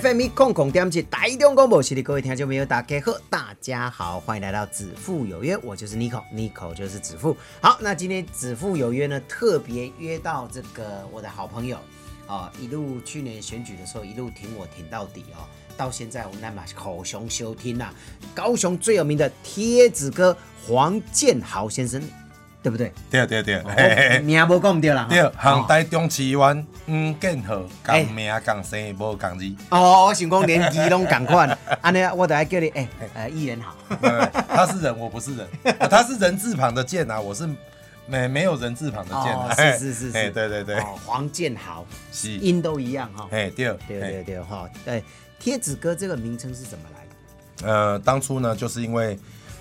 FM 一空空点起大中广播系的各位听众朋友，大家好，大家好，欢迎来到子父有约，我就是 Nico，Nico 就是子父。好，那今天子父有约呢，特别约到这个我的好朋友啊，一路去年选举的时候，一路挺我挺到底哦，到现在我们来把口雄修听啦，高雄最有名的贴子哥黄建豪先生。对不对？对对对，名无讲唔对啦。对，杭台中市湾黄建豪，讲名讲姓无讲字。哦，我想讲连字拢共款，安尼我得爱叫你哎，呃，艺人好。他是人，我不是人，他是人字旁的建啊，我是没没有人字旁的建。是是是是，哎对对对，黄建豪，是音都一样哈。哎对对对对哈，对，贴纸哥这个名称是怎么来的？呃，当初呢，就是因为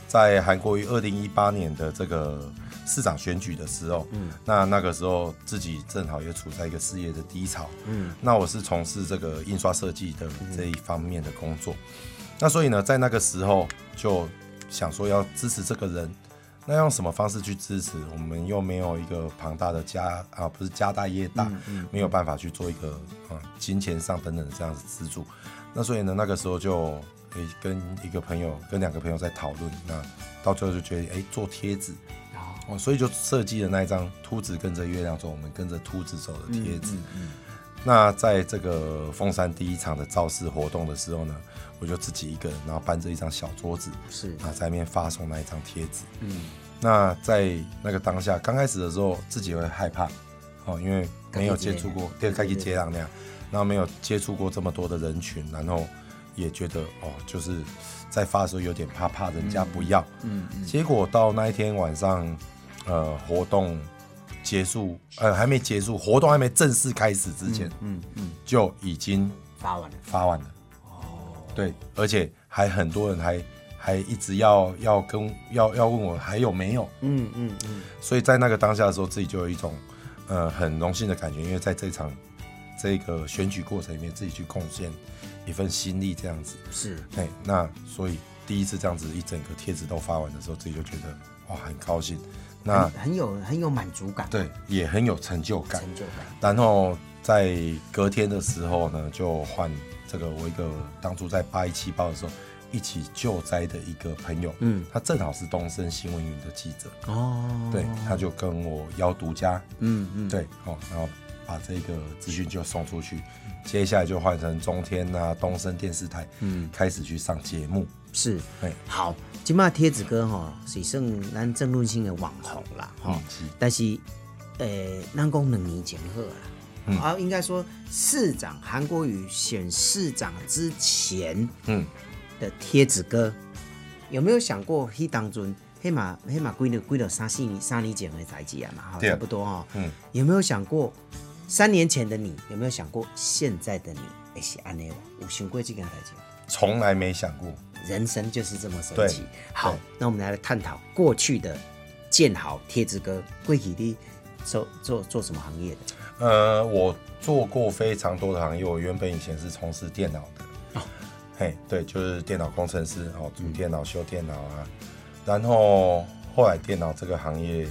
在韩国于二零一八年的这个。市长选举的时候，嗯，那那个时候自己正好也处在一个事业的低潮，嗯，那我是从事这个印刷设计的这一方面的工作，那所以呢，在那个时候就想说要支持这个人，那用什么方式去支持？我们又没有一个庞大的家啊，不是家大业大，没有办法去做一个啊金钱上等等的这样子资助，那所以呢，那个时候就诶跟一个朋友跟两个朋友在讨论，那到最后就觉得诶做贴纸。哦，所以就设计了那一张秃子跟着月亮走，我们跟着秃子走的贴纸。那在这个凤山第一场的造势活动的时候呢，我就自己一个人，然后搬着一张小桌子，是啊，在面发送那一张贴纸。嗯，那在那个当下，刚开始的时候自己会害怕，哦，因为没有接触过，对，开始接浪那样，然后没有接触过这么多的人群，然后也觉得哦，就是。在发的时候有点怕怕人家不要，嗯，结果到那一天晚上，呃，活动结束，呃，还没结束，活动还没正式开始之前，嗯嗯，就已经发完了，发完了，哦，对，而且还很多人还还一直要要跟要要问我还有没有，嗯嗯嗯，所以在那个当下的时候，自己就有一种呃很荣幸的感觉，因为在这场这个选举过程里面，自己去贡献。一份心力这样子是，哎，那所以第一次这样子一整个贴纸都发完的时候，自己就觉得哇很高兴，那很有很有满足感，对，也很有成就感，成就感。然后在隔天的时候呢，就换这个我一个当初在八一七报的时候一起救灾的一个朋友，嗯，他正好是东森新闻云的记者哦，对，他就跟我邀独家，嗯嗯，对，哦，然后把这个资讯就送出去。接下来就换成中天啊、东森电视台，嗯，开始去上节目。是，哎，好，今麦贴子哥哈是算咱争论性的网红啦，哈，但是，呃，咱讲两年前后啦，啊，应该说市长韩国瑜选市长之前，嗯，的贴子哥，有没有想过去当中黑马黑马归了归了三四年三年前的代志啊嘛，哈，差不多哈，嗯，有没有想过？三年前的你有没有想过，现在的你也是安内我想过这个代志从来没想过，人生就是这么神奇。好，那我们来探讨过去的建豪贴子哥，贵体的做做做什么行业的？呃，我做过非常多的行业。我原本以前是从事电脑的，哦，嘿，对，就是电脑工程师，哦，组电脑、修电脑啊。然后后来电脑这个行业，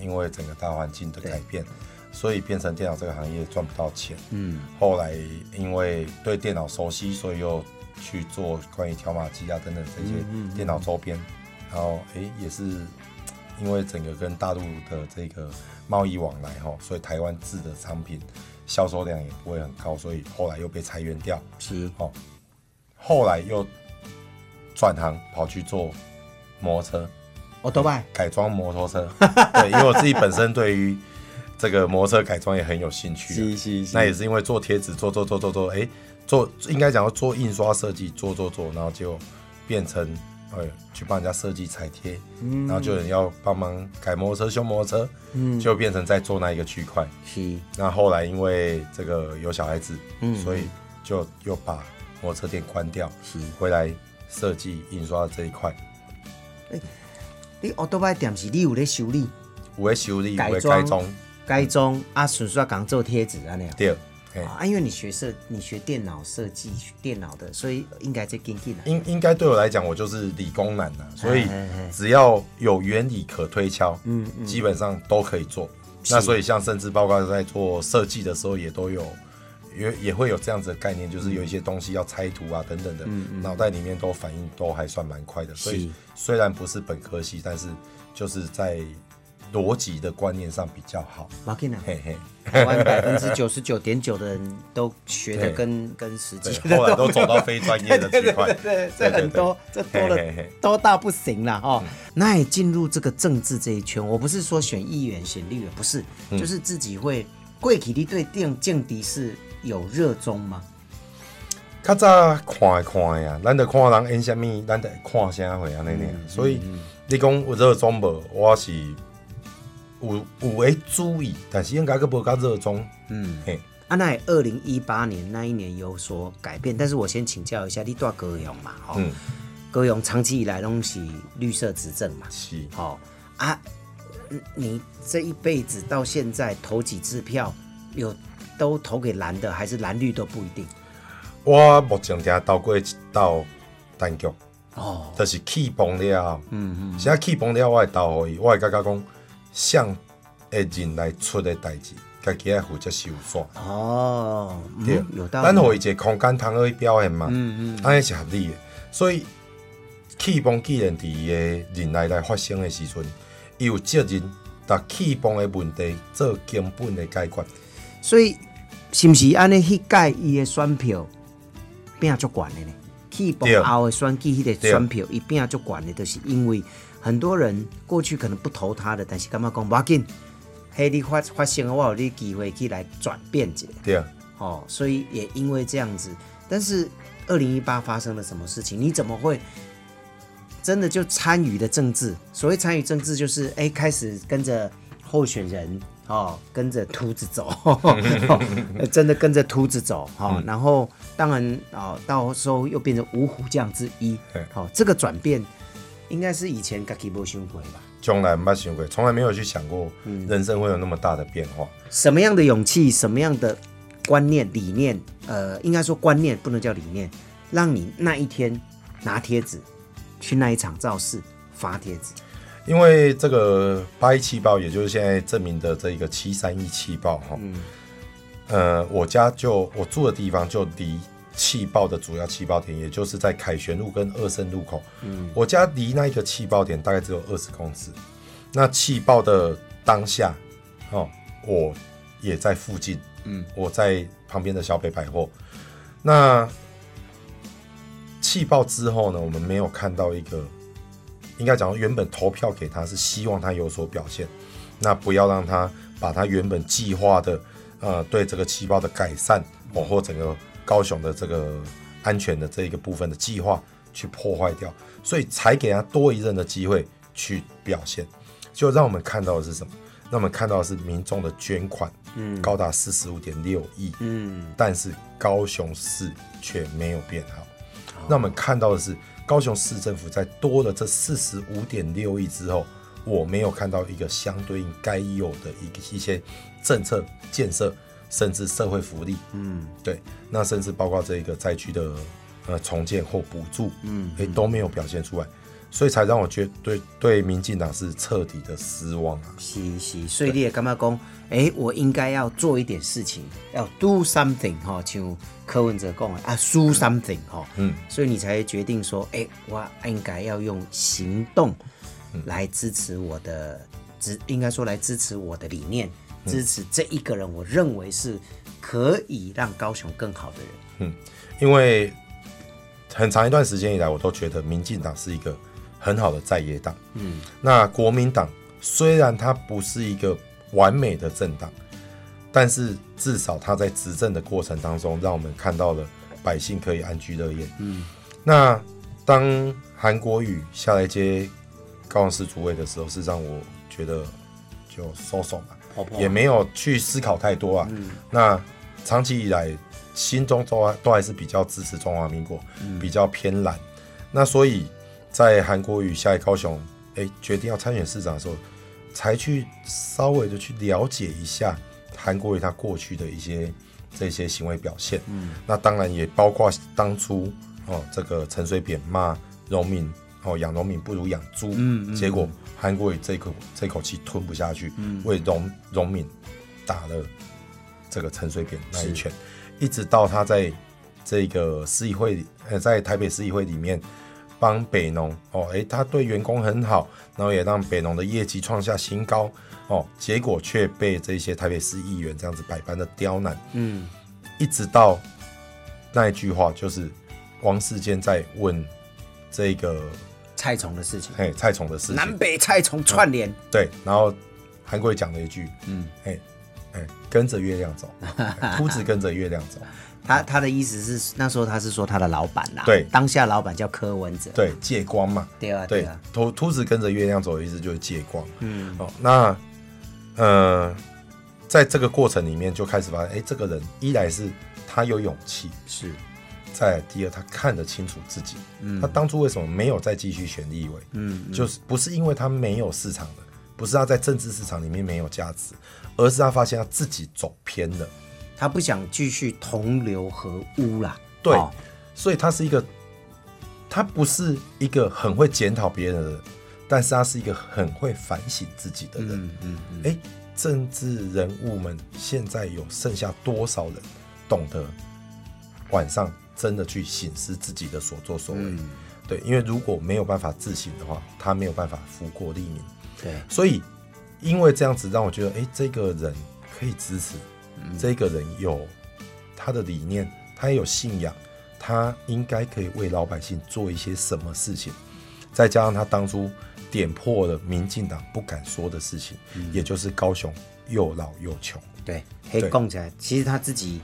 因为整个大环境的改变。所以变成电脑这个行业赚不到钱。嗯，后来因为对电脑熟悉，所以又去做关于条码机啊等等这些电脑周边。然后哎，也是因为整个跟大陆的这个贸易往来哈，所以台湾制的商品销售量也不会很高，所以后来又被裁员掉。是哦，后来又转行跑去做摩托车，哦，都拜改装摩托车。对，因为我自己本身对于这个摩托车改装也很有兴趣，那也是因为做贴纸，做做做做做，哎，做应该讲要做印刷设计，做做做，然后就变成哎去帮人家设计彩贴，然后就有人要帮忙改摩托车、修摩托车，嗯，就变成在做那一个区块。是，那后来因为这个有小孩子，嗯，所以就又把摩托车店关掉，是，回来设计印刷这一块。你奥多拜店是你有在修理、有在修理，有在改装改装，改装啊，纯粹讲做贴纸安尼啊。对，嘿啊，因为你学设，你学电脑设计、电脑的，所以应该在跟进啊。应应该对我来讲，我就是理工男呐、所以只要有原理可推敲，嗯，基本上都可以做。那所以像甚至包括在做设计的时候，也都有也也会有这样子的概念，就是有一些东西要拆图啊等等的，脑袋里面都反应都还算蛮快的。所以虽然不是本科系，但是就是在逻辑的观念上比较好。马吉娜，嘿嘿，台湾百分之九十九点九的人都学的跟 跟实际对，后来都走到非专业的 区块。对，这很多，这多了多到不行了哈。那也进入这个政治这一圈，我不是说选议员、选立委，不是，就是自己会。贵体力对电政敌是有热衷吗？较早看的看呀，咱得看人演什么，咱得看啥会安尼呢。所以你讲有热衷无？我是有有诶注意，但是应该个无较热衷。嗯，嘿，啊，那二零一八年那一年有所改变，但是我先请教一下，你住高雄嘛？哦、嗯高雄长期以来都是绿色执政嘛？是哦、啊，嗯你这一辈子到现在投几次票，有都投给蓝的，还是蓝绿都不一定。我目前才投过一道单局，哦，就是气崩了。嗯嗯，现在气崩了，我会投互伊，我会感觉讲，向诶人来出的代志，家己要负责收线。哦，嗯对，有道理。咱互伊一个空间，通去表现嘛，嗯嗯，安尼是合理的。所以，气崩既然伫伊的人来来发生的时阵，伊有责任把气崩的问题做根本的解决。所以是不是安尼去改伊的选票变足悬的呢？去对崩后的选举迄个选票，伊变足悬的，就是因为很多人过去可能不投他的，但是干嘛讲无要紧，黑你发发生了，我有你机会去来转变一下。对啊，哦，所以也因为这样子，但是二零一八发生了什么事情？你怎么会真的就参与的政治？所谓参与政治，就是哎，开始跟着候选人哦，跟着秃子走，哦 真的跟着秃子走哈、哦然后当然哦，到时候又变成五虎将之一对，好、这个转变应该是以前自己没想过吧？从来没想过，从来没有去想过人生会有那么大的变化。什么样的勇气，什么样的观念、理念，呃，应该说观念不能叫理念，让你那一天拿贴纸去那一场造势发贴纸。因为这个八一气爆，也就是现在证明的这一个七三一气爆哈，呃，我家就我住的地方就离气爆的主要气爆点，也就是在凯旋路跟二圣路口，嗯，我家离那一个气爆点大概只有二十公尺。那气爆的当下，哦，我也在附近，嗯，我在旁边的小北百货。那气爆之后呢，我们没有看到一个应该讲，原本投票给他是希望他有所表现，那不要让他把他原本计划的呃对这个气爆的改善哦或整个高雄的这个安全的这一个部分的计划去破坏掉，所以才给他多一任的机会去表现，就让我们看到的是什么？让我们看到的是民众的捐款，嗯，高达四十五点六亿，嗯，但是高雄市却没有变好。那我们看到的是，高雄市政府在多了这四十五点六亿之后，我没有看到一个相对应该有的一个一些政策建设，甚至社会福利，嗯，对，那甚至包括这个灾区的呃重建或补助，嗯，诶都没有表现出来，所以才让我觉得对对民进党是彻底的失望啊。是是，所以你也感觉讲，哎、我应该要做一点事情，要 do something 哈，像柯文哲讲的啊，do something 哈，嗯，所以你才决定说，哎、我应该要用行动来支持我的，支应该说来支持我的理念，支持这一个人，我认为是可以让高雄更好的人。嗯因为很长一段时间以来，我都觉得民进党是一个很好的在野党。嗯，那国民党虽然它不是一个完美的政党，但是至少它在执政的过程当中，让我们看到了百姓可以安居乐业。嗯，那当韩国瑜下来接高雄市主委的时候，是让我觉得就收手嘛。也没有去思考太多啊。那长期以来，心中都还都还是比较支持中华民国，比较偏蓝。那所以在韩国瑜下来高雄哎决定要参选市长的时候，才去稍微的去了解一下韩国瑜他过去的一些这些行为表现。嗯，那当然也包括当初哦，这个陈水扁骂农民哦，养农民不如养猪。结果韩国瑜这口这口气吞不下去，为农农民打了这个陈水扁那一拳，一直到他在这个市议会呃，在台北市议会里面。帮北农哦，诶，他对员工很好，然后也让北农的业绩创下新高哦，结果却被这些台北市议员这样子百般的刁难，嗯，一直到那一句话就是王世坚在问这个菜虫的事情，嘿，菜虫的事情，南北菜虫串联，对，然后韩国讲了一句，嗯，哎哎，跟着月亮走，秃子跟着月亮走。他他的意思是那时候他是说他的老板啦，对，当下老板叫柯文哲，对，借光嘛，对啊，对啊，秃秃子跟着月亮走的意思就是借光，嗯，哦，那呃，在这个过程里面就开始发现，哎，这个人一来是他有勇气，是，在第二他看得清楚自己，嗯，他当初为什么没有再继续选立委，嗯，就是不是因为他没有市场的，不是他在政治市场里面没有价值，而是他发现他自己走偏了。他不想继续同流合污啦，对，所以他是一个，他不是一个很会检讨别人的人，但是他是一个很会反省自己的人。嗯嗯嗯。哎，政治人物们现在有剩下多少人懂得晚上真的去醒思自己的所作所为？对，因为如果没有办法自省的话，他没有办法福国利民。对，所以因为这样子让我觉得，哎，这个人可以支持。这个人有他的理念，他也有信仰，他应该可以为老百姓做一些什么事情。再加上他当初点破了民进党不敢说的事情，也就是高雄又老又穷。对，可以供起来。其实他自己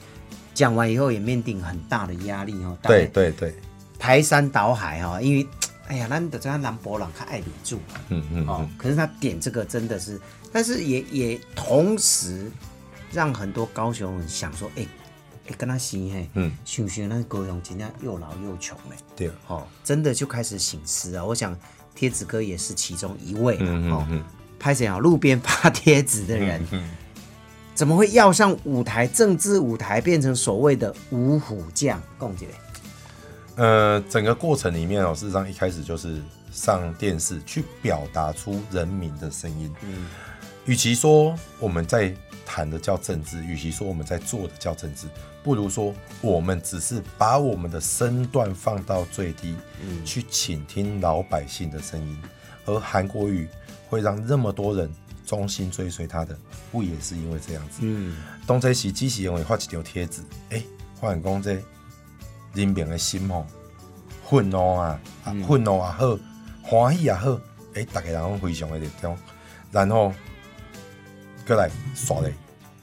讲完以后，也面临很大的压力哦。对对对，排山倒海哈，因为哎呀，那的这样南博朗他爱李柱，嗯嗯哦，可是他点这个真的是，但是也也同时。让很多高雄人想说，哎，哎，跟他行嘿，嗯，想想那高雄今天又老又穷嘞，对，哦，真的就开始醒思啊。我想贴纸哥也是其中一位哦，拍谁啊？路边发贴纸的人，怎么会要上舞台？政治舞台变成所谓的五虎将，共姐。呃，整个过程里面哦，事实上一开始就是上电视去表达出人民的声音。嗯，与其说我们在谈的叫政治，与其说我们在做的叫政治，不如说我们只是把我们的身段放到最低，嗯，去倾听老百姓的声音。而韩国语会让那么多人忠心追随他的，不也是因为这样子？嗯，东这时机器人会画几条贴纸，哎，发现讲这人民的心吼，愤怒啊，愤怒也好，欢喜也好，哎，大家人拢非常的热衷，然后。过来刷嘞，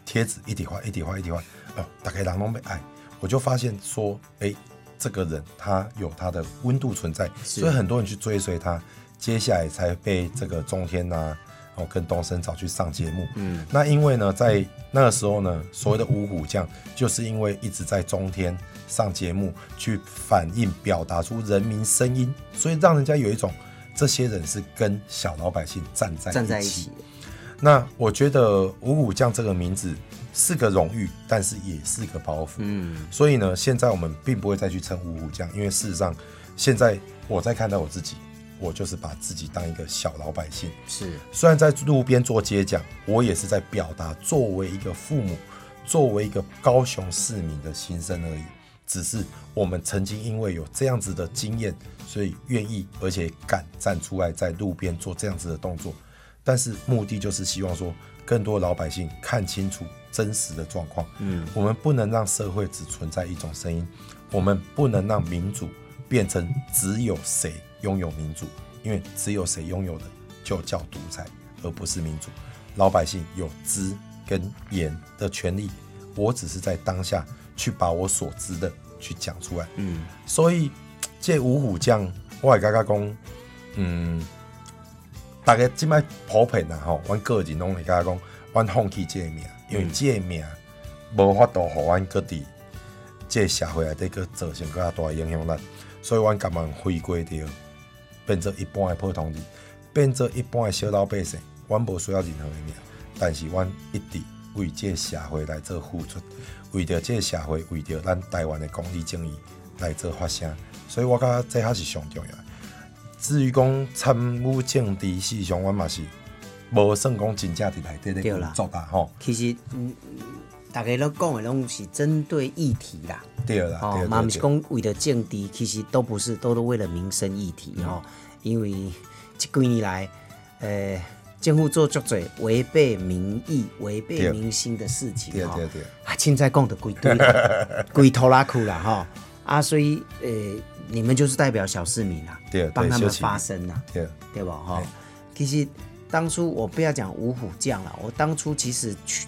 贴纸一滴画一滴画一滴画，哦，大概人拢被爱，我就发现说，哎，这个人他有他的温度存在，所以很多人去追随他，接下来才被这个中天呐，哦跟东升早去上节目。嗯，那因为呢，在那个时候呢，所谓的五虎将，就是因为一直在中天上节目，去反映表达出人民声音，所以让人家有一种这些人是跟小老百姓站在站在一起。那我觉得五虎将这个名字是个荣誉，但是也是个包袱。嗯，所以呢，现在我们并不会再去称五虎将，因为事实上，现在我在看到我自己，我就是把自己当一个小老百姓。是，虽然在路边做街讲，我也是在表达作为一个父母，作为一个高雄市民的心声而已。只是我们曾经因为有这样子的经验，所以愿意而且敢站出来在路边做这样子的动作。但是目的就是希望说，更多老百姓看清楚真实的状况。嗯，我们不能让社会只存在一种声音，我们不能让民主变成只有谁拥有民主，因为只有谁拥有的就叫独裁，而不是民主。老百姓有知跟言的权利，我只是在当下去把我所知的去讲出来。嗯，所以这五虎将，我也刚刚讲，嗯。大家即摆普遍啊吼，阮个人拢会甲讲，阮放弃这个命，因为这个命无法度互阮各地这社会内底个造成更加大影响力，所以阮甘愿回归掉，变做一般的普通人，变做一般的小老百姓，阮无需要任何的命，但是阮一直为这个社会来做付出，为着这个社会，为着咱台湾的公理正义来做发声，所以我感觉这还是上重要。至于讲参与政治，事实上阮嘛是无算讲真正伫内底咧对啦工作啦吼，其实，嗯，大家都讲的拢是针对议题啦，对啦，哦，对嘛不是讲为了政敌，其实都不是，都是为了民生议题哦。因为这几年来，呃，政府做足多违背民意、违背民心的事情哦。对对对啊，现在讲的鬼堆啦，鬼拖拉苦啦哈。啊，所以呃，你们就是代表小市民啦对对，帮他们发声啦。对对吧？哈，其实当初我不要讲五虎将了，我当初其实全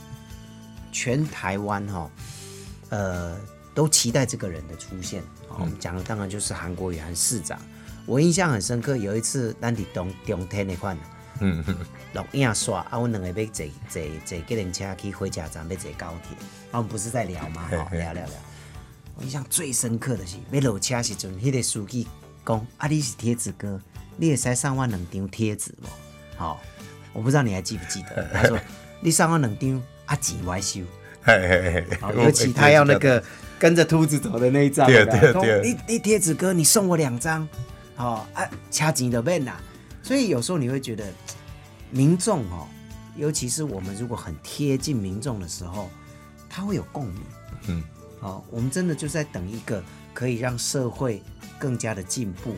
全台湾哈，呃，都期待这个人的出现。哦我们讲的当然就是韩国瑜韩市长。我印象很深刻，有一次咱伫冬冬天那款，嗯嗯，录影刷啊，阮两个要坐坐坐计程车去火车站要坐高铁，啊，我们不是在聊吗？哈，聊聊聊。我印象最深刻的是，要落车时阵，迄、个司机讲：“啊，你是贴纸哥，你会使送我两张贴纸无？”好、我不知道你还记不记得？他说：“ 你送我两张，啊，几歪修。嘿嘿嘿”尤其他要那个跟着秃子走的那一张，对对对你你贴纸哥，你送我两张，哦、啊，掐紧的免啦。所以有时候你会觉得，民众哦，尤其是我们如果很贴近民众的时候，他会有共鸣。嗯，哦，我们真的就在等一个可以让社会更加的进步，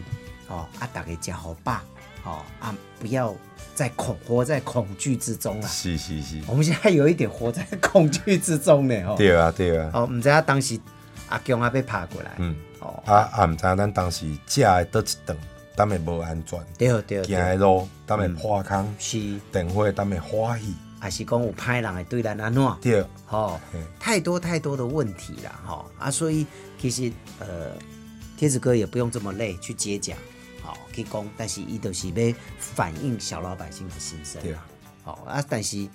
哦啊，大家加好吧，哦。啊，不要再恐活在恐惧之中啊。是是是，我们现在有一点活在恐惧之中呢，哦。对啊对啊，哦，唔知道当时阿强啊被拍过来，嗯，哦，啊啊，毋知影咱当时食的倒一顿，咱会无安全，对对行的对，路咱会破空，是，电话咱会欢喜，还是讲有歹人会对咱安怎？对，哦。嗯，太多太多的问题了哈、啊，所以其实呃，贴子哥也不用这么累去接讲，好、去讲，但是伊都是要反映小老百姓的心声，对啊，好、啊，但是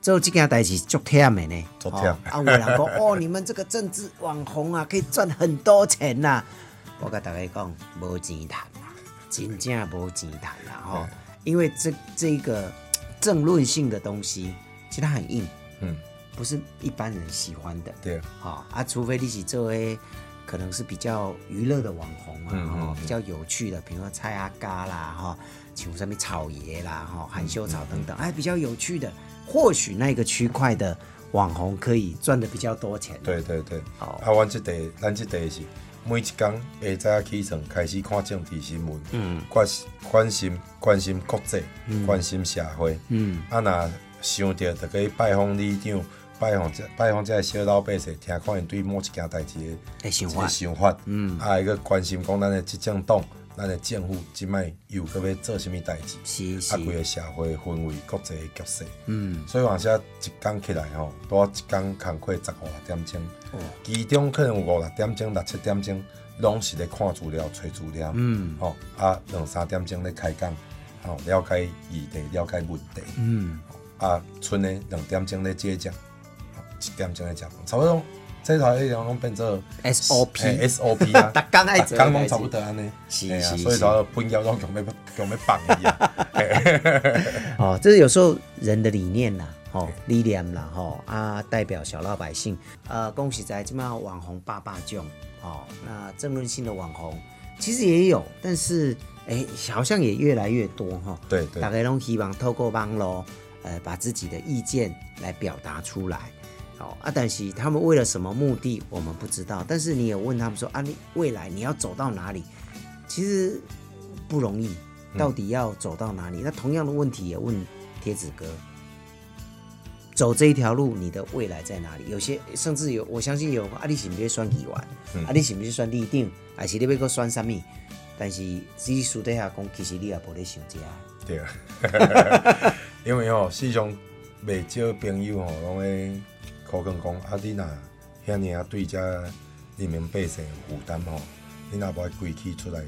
做这件代志足忝的呢，足忝。哦啊，有人讲 哦，你们这个政治网红啊，可以赚很多钱呐、我跟大家讲，无钱谈啦，真正无钱谈啦哈、嗯因为这这个政论性的东西，其实它很硬。嗯，不是一般人喜欢的。对，好、啊，除非你是作为可能是比较娱乐的网红啊，嗯哈、嗯比较有趣的，比如说蔡阿嘎啦，哈、请什么草爷啦，哈、含羞草等等，哎，比较有趣的，或许那个区块的网红可以赚的比较多钱。，对对对，好啊，阮即地，咱即地是每一工下早起床开始看政治新闻，嗯。关关心关心国际，关心社会，嗯，啊，若想着就去拜访里长，拜访这拜访这个小老百姓，听看因对某一件代志的一个想法，想法，嗯。啊，会去关心讲咱的执政党、咱的政府即摆又搁要做啥物代志，是啊，规，个社会氛围、国际的局势，嗯，所以有时一工起来吼，拄啊一工工课十五六点钟，哦，其中可能有五六点钟、六七点钟，拢是咧看资料、找资料，嗯。吼、啊，两三点钟咧开讲，吼、了解议题、了解问题，嗯，啊，剩的两点钟咧接讲，吼一点钟咧食饭，差不多这套内容拢变做 SOP 嘿 SOP 啊，逐工爱做的工拢差不多安尼，是嘿啊所以说本业拢强要 强要放伊啊，哦，这是有时候人的理念啦，哦，理念啦，吼、啊，代表小老百姓。呃，恭喜在今嘛网红爸爸囧，哦，那争论性的网红其实也有，但是哎，好像也越来越多哈、对对。大家都希望透过网络，呃，把自己的意见来表达出来。好、啊，但是他们为了什么目的，我们不知道。但是你也问他们说啊，你未来你要走到哪里？其实不容易，到底要走到哪里？那同样的问题也问贴子哥，走这一条路，你的未来在哪里？有些甚至有，我相信有啊，你是不是选议员？啊，你是不是选立定？还是你要个选什么？但是只私底下讲，其实你也无咧想这样。对啊，因为吼、世上袂少朋友吼、拢会口讲讲，啊，你若遐尔啊对遮人民百姓有负担吼，你若无爱规气出来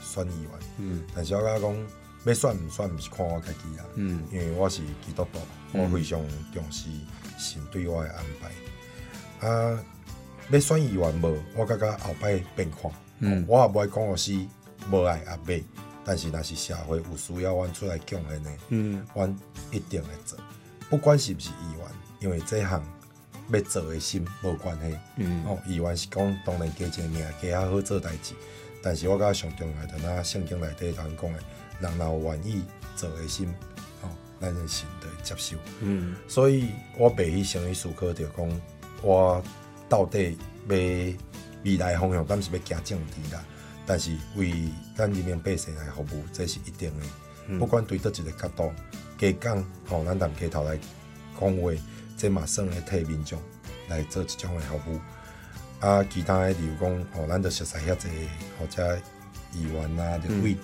选议员，嗯。但是我甲讲要选毋选，毋是看我家己啊，嗯。因为我是基督徒，我非常重视神对我的安排。啊，要选议员无，我感觉后摆变看，嗯。我也无爱讲我是无爱也袂，但是若是社会有需要，阮出来贡献的，嗯，阮一定会做，不管是毋是议员，因为这项要做的心无关系。嗯哦，议员是讲当然加一个名，加较好做代志，但是我感觉上重要的，咱圣经内底头讲的，人若有愿意做的心，哦，咱的心就会接受。嗯所以我袂去先去思考着讲，我到底要未来方向，咱是要行政治啦，但是为咱人民百姓来服务，这是一定的。不管对倒一个角度，加讲吼，咱从街头来讲话，这嘛算咧替民众来做一种的服务。啊，其他的例如讲，吼，咱着熟悉遐济，或者议员啊、立委，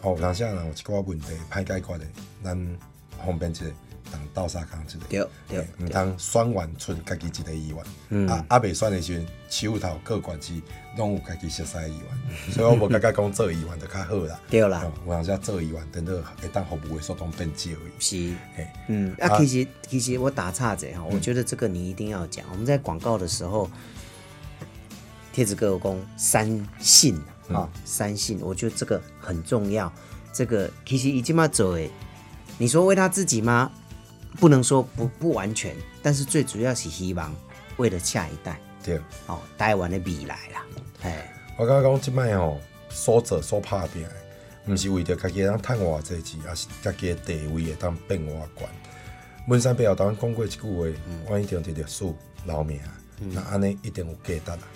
吼，有当时啊，若有一寡问题歹解决的，咱方便一个，当斗相共一个。对对嘿毋通选完出家己一个议员，啊啊未选的时阵，手头各县市拢有家己熟悉的议员，所以我无感觉讲做议员就较好啦。对啦哦有当时做议员，等到会当服务的速度变少而已。是。嘿，嗯，啊，其实其实我打岔者哈，我觉得这个你一定要讲。我们在广告的时候，贴子哥有讲三信啊，三信，我觉得这个很重要。这个其实已经嘛做诶，你说为他自己吗？不能说不不完全，但是最主要是希望为了下一代对，哦，台湾的未来啦，哎，我感觉讲即摆吼，所做所拍拼的，毋是为着家己会当趁偌济钱，也是家己的地位会当变偌悬。文山背后当讲过一句话，我一定伫历史留名，那安尼一定有价值啦。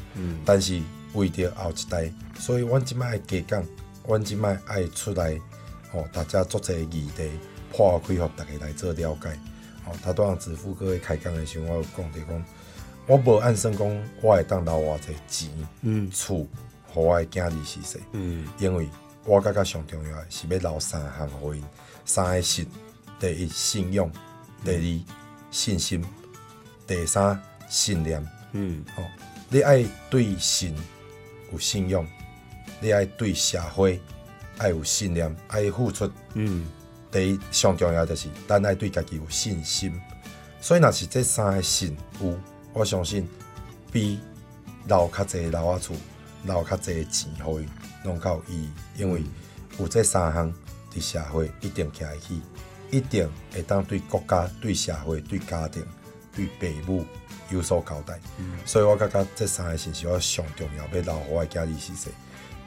但是为着后一代，所以阮即摆爱加讲，阮即摆爱出来，吼、大家做这个议题破开，互大家来做了解。吼、他都让子富各位开讲的时候，我有讲着讲，我无按算讲我会当留偌济钱，嗯，厝，互我的囝儿是谁？嗯因为我感觉上重要的是要留三项互因，三个信：第一信用，第二信心，第三信念。嗯吼、你爱对神有信用，你爱对社会爱有信念，爱付出。嗯第一上重要就是咱爱对家己有信心。所以若是这三个信有，我相信比留较济留啊厝，留较济钱互伊，拢较有意义。因为有这三项伫社会一定徛会起，一定会当对国家、对社会、对家庭、对父母有所交代。所以我感觉这三个信是我上重要，要留互我的家己是说，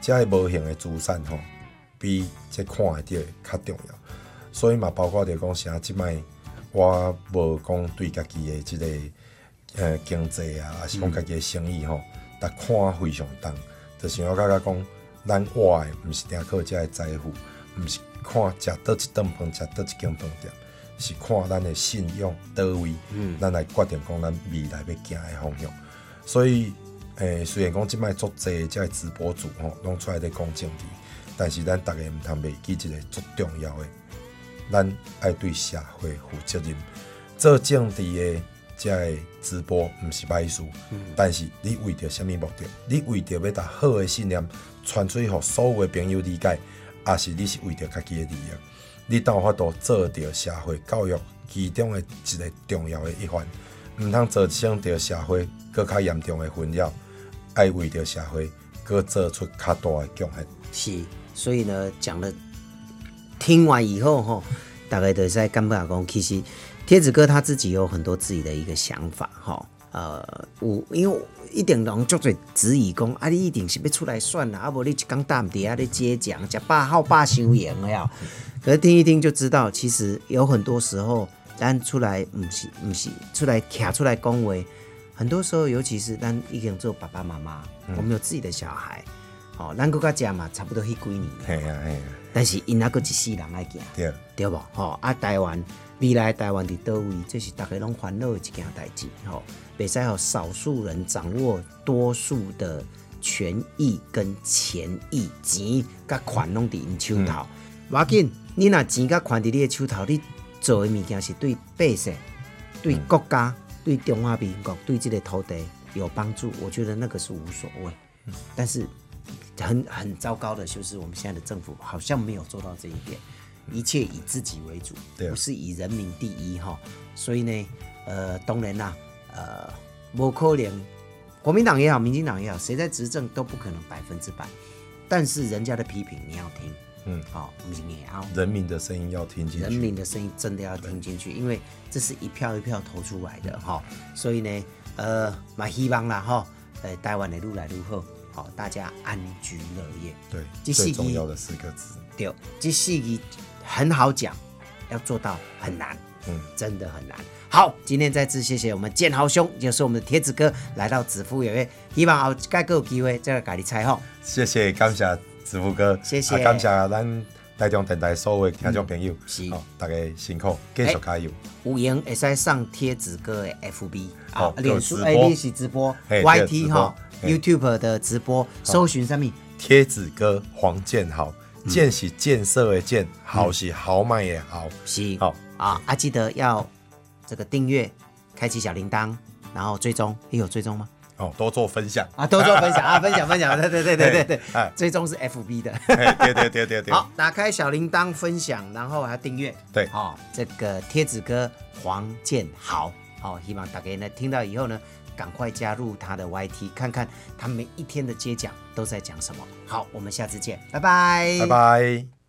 遮个无形的资产吼，比这看会着较重要。所以嘛，包括着讲啥，即摆我无讲对家己的即、个呃经济啊，还是讲家己的生意吼，但看非常重。就是我感觉讲，咱活的毋是定靠遮个财富，毋是看食倒一顿饭，食倒一间饭店，是看咱的信用倒位，咱来决定讲咱未来要行的方向。所以，诶、虽然讲即摆足济遮个直播主吼，拢出来咧讲政治，但是咱逐个毋通袂记一个足重要的。咱爱对社会负责任。做政治的遮个直播毋是歹事，但是你为着什么目的？你为着要把好的信念传出去，互所有的朋友理解，还是你是为着家己的利益？你当有法度做着社会教育其中的一个重要的一环，毋通造成着社会更较严重的纷扰，爱为着社会搁做出较大的贡献。是，所以呢，讲了，听完以后哈，大概都是在感觉讲，其实贴子哥他自己有很多自己的一个想法哈。呃，有因为一定人足侪质疑讲，啊，你一定是要出来算啦，啊，无你一讲淡伫啊，你接讲，食饱好饱收盐了呀。可是听一听就知道，其实有很多时候，咱出来唔是唔是出来卡出来恭维，很多时候，尤其是咱已经做爸爸妈妈，我们有自己的小孩，哦，咱搁较食嘛，差不多迄几年，嘿啊嘿啊，但是因那个一世人爱行，对，对无？吼、啊，台湾未来台湾伫倒位，这是大家拢烦恼的一件代志，吼、袂使互少数人掌握多数的权益跟钱益，钱甲权拢伫因手头。无要紧，你若钱甲权伫你的手头，你做的物件是对百姓、对国家、对中华民国、对这个土地有帮助，我觉得那个是无所谓。但是很很糟糕的就是我们现在的政府好像没有做到这一点，一切以自己为主，不是以人民第一哈。所以呢，呃，当然啦，呃，不可能，国民党也好，民进党也好，谁在执政都不可能百分之百，但是人家的批评你要听，嗯，哦，不是硬凹。人民的声音要听进去。人民的声音真的要听进去，因为这是一票一票投出来的哈、所以呢，呃，蛮希望啦哈，呃，台湾的路来路好，好、大家安居乐业。对，这是最重要的四个字。对，这是一很好讲，要做到很难，嗯，真的很难。好，今天再次谢谢我们建豪兄，也是我们的铁子哥来到子父有约，希望后盖个有机会再来给你采访。谢谢，感谢子福哥，谢谢啊感谢咱台中电台所有的听众朋友，是哦，大家辛苦，继续加油。有闲会使上贴子哥的 FB 啊好，脸书有直播哎，你是直播，YT 哈嘿，YouTube 的直播，搜寻上面。贴子哥黄建豪，嗯。建是建设的建，豪是豪迈的豪。是。好。啊啊，记得要这个订阅，开启小铃铛，然后追踪，也有追踪吗？哦，多做分享。啊，多做分享 啊，分享分享，对对对对对对。哎，追踪是 FB 的。嘿对对对对对，好，打开小铃铛分享，然后还要订阅。对。哦，这个贴子哥黄建豪，好、希望大家呢听到以后呢，赶快加入他的 YT，看看他每一天的接讲都在讲什么。好，我们下次见，拜拜，拜拜。